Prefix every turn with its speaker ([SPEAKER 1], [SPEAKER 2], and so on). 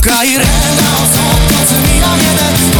[SPEAKER 1] 赤い。レーダをそっと積み上げて